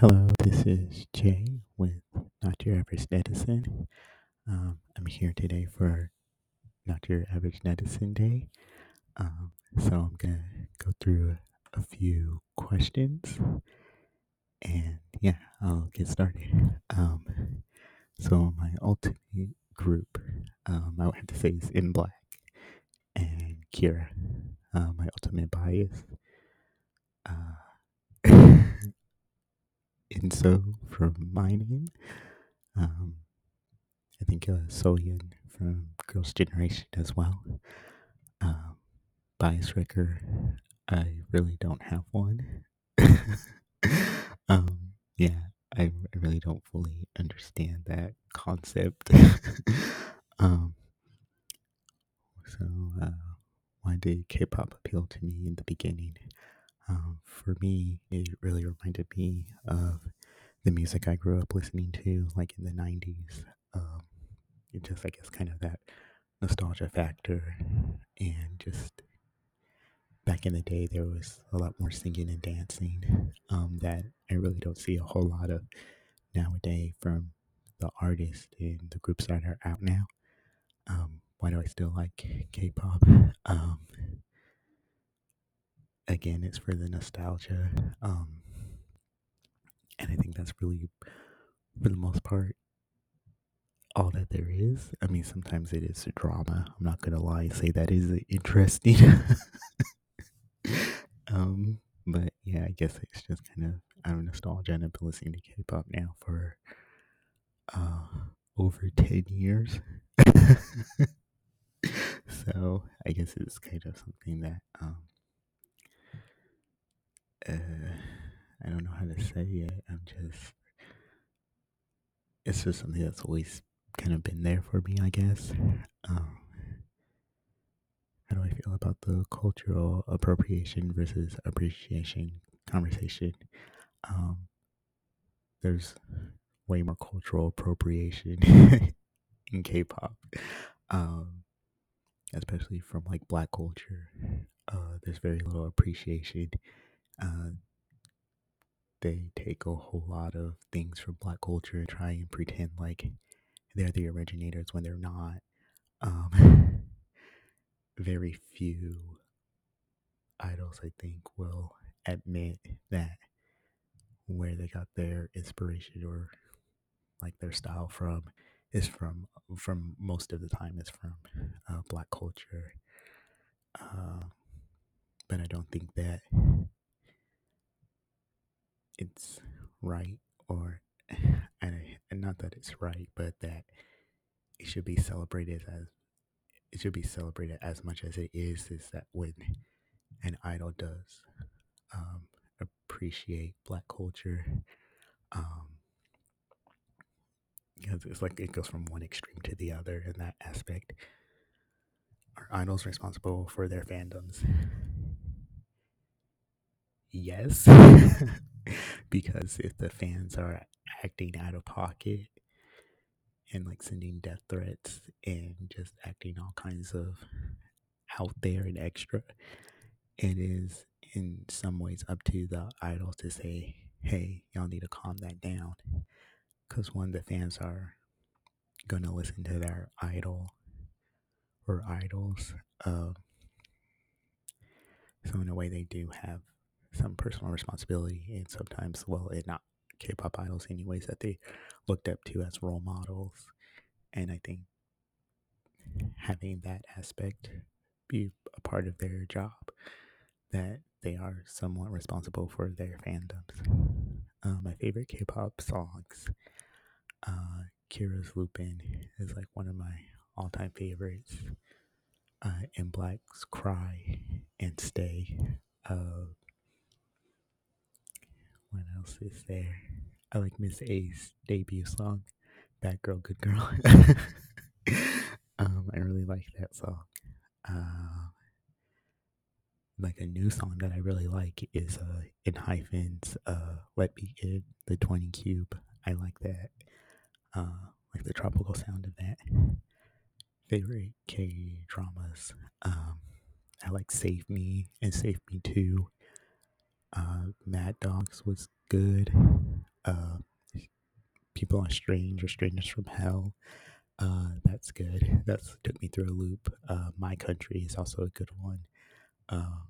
Hello, this is Jay with Not Your Average Netizen. Um, I'm here today for Not Your Average Netizen Day. Um, so I'm going to go through a few questions and yeah, I'll get started. Um, so my ultimate group, um, I would have to say is MBLAQ and Kara. Uh, my ultimate bias. Uh, and so from my name, um, I think uh, Soyeon from Girls' Generation as well. Um, bias wrecker, I really don't have one. um, yeah, I, I really don't fully understand that concept. um, so, uh, why did K-pop appeal to me in the beginning? Um, for me, it really reminded me of the music I grew up listening to, like in the 90s. Um, just, I guess, kind of that nostalgia factor. And just back in the day, there was a lot more singing and dancing um, that I really don't see a whole lot of nowadays from the artists and the groups that are out now. Um, why do I still like K pop? Again, it's for the nostalgia. Um, and I think that's really, for the most part, all that there is. I mean, sometimes it is a drama. I'm not gonna lie say that is interesting. um, but yeah, I guess it's just kind of out of nostalgia, and I've been listening to K-pop now for uh over ten years. so I guess it's kind of something that um uh I don't know how to say it. I'm just it's just something that's always kind of been there for me, I guess. Um, how do I feel about the cultural appropriation versus appreciation conversation? Um, there's way more cultural appropriation in K-pop, um, especially from like Black culture. Uh, there's very little appreciation. Uh, they take a whole lot of things from Black culture and try and pretend like they're the originators when they're not. Um, very few idols, I think, will admit that where they got their inspiration or like their style from is from from most of the time is from uh, black culture uh, but i don't think that it's right or and, not that it's right but that it should be celebrated as it should be celebrated as much as it is is that when an idol does um, appreciate black culture um, because it's like it goes from one extreme to the other in that aspect. Are idols responsible for their fandoms? Yes, because if the fans are acting out of pocket and like sending death threats and just acting all kinds of out there and extra, it is in some ways up to the idols to say, hey, y'all need to calm that down. Because when the fans are going to listen to their idol or idols, uh, so in a way they do have some personal responsibility and sometimes, well, not K-pop idols anyways that they looked up to as role models. And I think having that aspect be a part of their job that they are somewhat responsible for their fandoms. Uh, my favorite K-pop songs, uh, Kara's Lupin is like one of my all-time favorites. Uh, MBLAQ's Cry and Stay. Uh, what else is there? I like Miss A's debut song, Bad Girl, Good Girl. um, I really like that song. Uh, like a new song that I really like is uh hyphens. uh Let Me In, the 20 Cube. I like that. Uh like the tropical sound of that. Favorite K dramas. Um I like Save Me and Save Me Too. Uh Mad Dogs was good. Uh, People are Strange or Strangers from Hell. Uh, that's good. That's took me through a loop. Uh, My Country is also a good one. Um,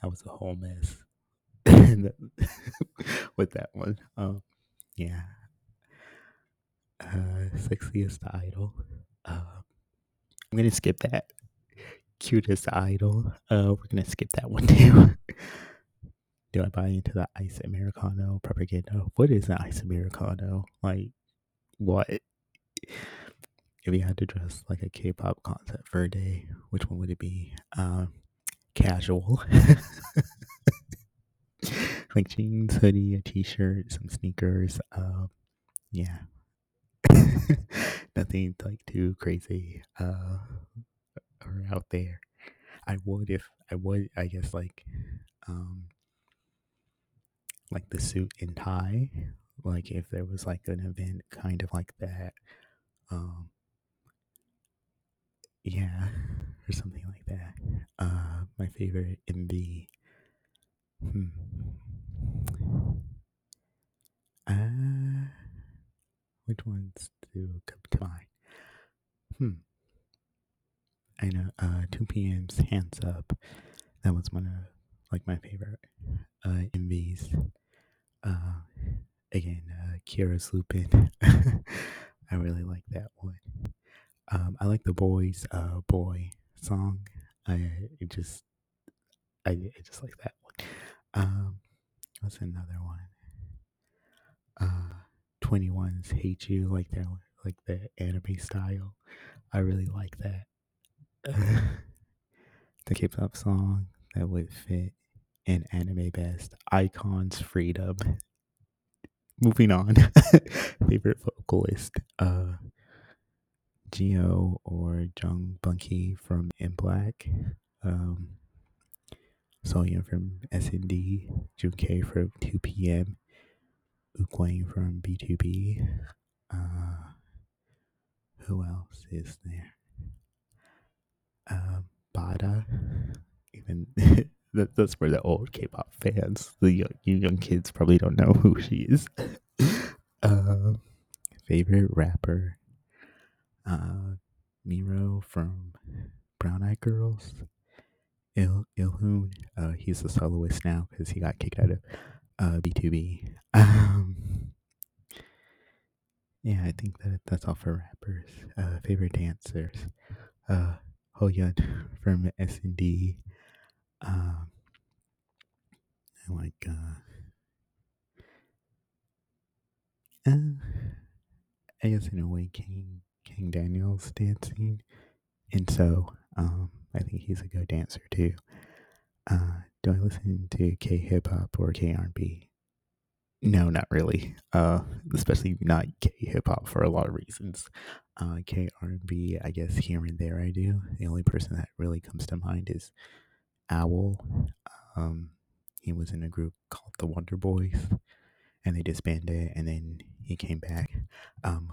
that was a whole mess with that one. Um, yeah. Uh, Sexiest Idol. Uh, I'm gonna skip that. Cutest Idol. Uh, we're gonna skip that one too. Do I buy into the ice americano propaganda? What is an ice americano? Like, what? If you had to dress like a K-pop concert for a day, which one would it be? Um, casual, like jeans, hoodie, a t-shirt, some sneakers. Um, yeah, nothing like too crazy uh, or out there. I would if I would, I guess, like um, like the suit and tie. Like if there was like an event kind of like that. Um yeah, or something like that. Uh my favorite MV. Hmm. Uh which ones do come to mind? Hmm. I know uh 2 PM's Hands Up. That was one of like my favorite uh MVs. Uh, again, uh, Kara's Lupin. I really like that one. Um, I like the boys, uh, boy song. I just, I, I just like that one. Um, what's another one? Uh, 2NE1's Hate You, like that, like the anime style. I really like that. the K-pop song that would fit in anime best. iKON's Freedom. Moving on. Favorite vocalist. Uh Jihyo or Jung Byung-hee from MBLAQ. Um Soyeon from SNSD. K from 2PM. Eunkwang from BTOB. Uh, who else is there? Uh, Bada. Even that, that's for the old K-pop fans. The young, young kids probably don't know who she is. uh, favorite rapper, uh, Miryo from Brown Eyed Girls. Il Ilhoon, uh, he's a soloist now because he got kicked out of uh, BTOB. Um, yeah, I think that that's all for rappers. Uh, favorite dancers, uh, Hyoyeon from SNSD. Um, I like uh, uh, I guess in a way, Kang Kang Daniel's dancing, and so um, I think he's a good dancer too. Uh, do I listen to K hip hop or K R and B? No, not really. Uh, especially not K hip hop for a lot of reasons. Uh, K R and B, I guess here and there I do. The only person that really comes to mind is Owl. Um, he was in a group called the Wonder Boys, and they disbanded, and then he came back. Um,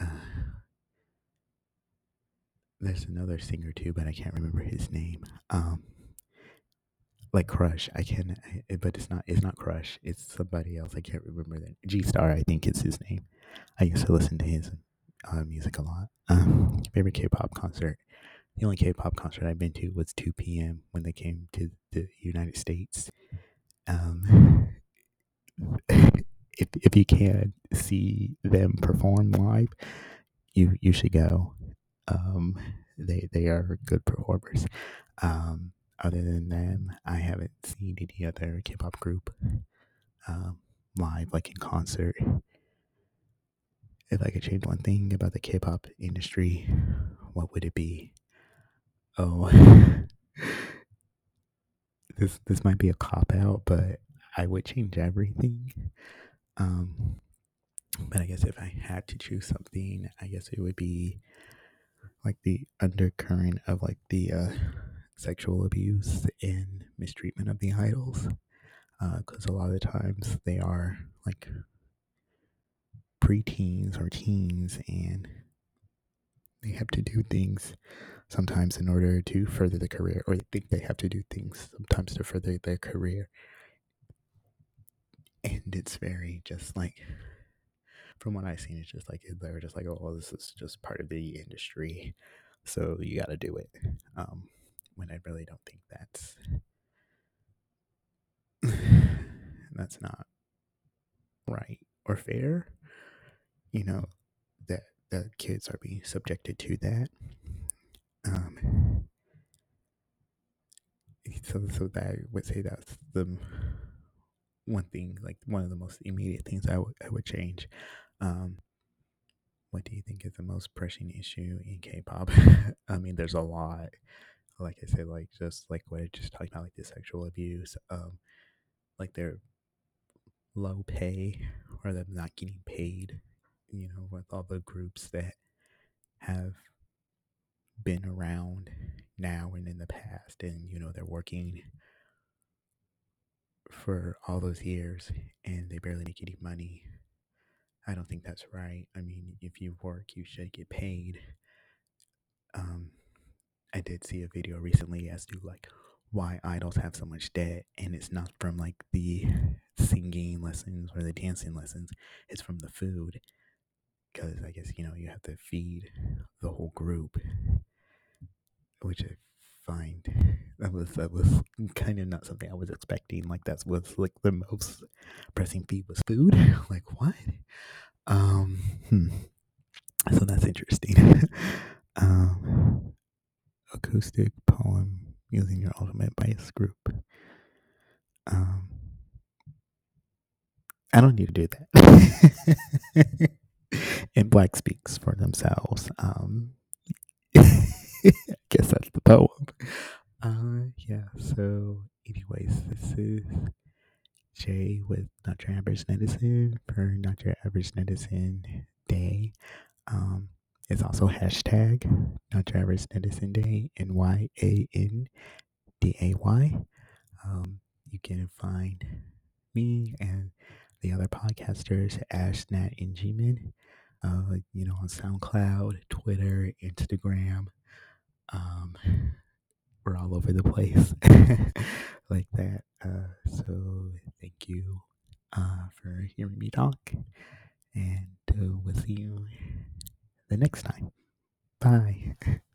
uh, there's another singer too, but I can't remember his name. Um, like Crush, I can, but it's not. It's not Crush. It's somebody else. I can't remember that. G Star, I think is his name. I used to listen to his uh, music a lot. Um, favorite K-pop concert. The only K-pop concert I've been to was 2 PM when they came to the United States. Um, if if you can see them perform live, you you should go. Um, they they are good performers. Um, other than them, I haven't seen any other K-pop group um, live, like in concert. If I could change one thing about the K-pop industry, what would it be? Oh, this this might be a cop out, but I would change everything. Um, but I guess if I had to choose something, I guess it would be like the undercurrent of like the uh, sexual abuse and mistreatment of the idols, because uh, a lot of times they are like preteens or teens, and they have to do things sometimes in order to further the career, or they think they have to do things sometimes to further their career. And it's very just like from what I've seen, it's just like they were just like, oh, this is just part of the industry, so you got to do it. Um, when I really don't think that's that's not right or fair. You know that kids are being subjected to that. Um, so so that I would say that's the one thing, like one of the most immediate things I would I would change. Um, what do you think is the most pressing issue in K-pop? I mean, there's a lot. Like I said, like just like what I just talked about, like the sexual abuse, um, like their low pay or them not getting paid. You know, with all the groups that have been around now and in the past, and you know they're working for all those years and they barely make any money. I don't think that's right. I mean, if you work, you should get paid. Um, I did see a video recently as to like why idols have so much debt, and it's not from like the singing lessons or the dancing lessons, it's from the food. Because I guess you know you have to feed the whole group, which I find that was that was kind of not something I was expecting. Like that was like the most pressing fee was food. like what? Um, hmm. so that's interesting. um, acrostic poem using your ultimate bias group. Um, I don't need to do that. and speaks for themselves. Um, I guess that's the poem. Uh, yeah. So, anyways, this is Jay with Not Your Average Netizen for Not Your Average Netizen Day. Um, it's also hashtag Not Your Average Netizen Day, N Y A N D A Y. Um, you can find me and the other podcasters, Ash, Nat, and G-Man, uh, you know, on SoundCloud, Twitter, Instagram. Um, we're all over the place like that. Uh, so thank you uh, for hearing me talk, and uh, we'll see you the next time. Bye.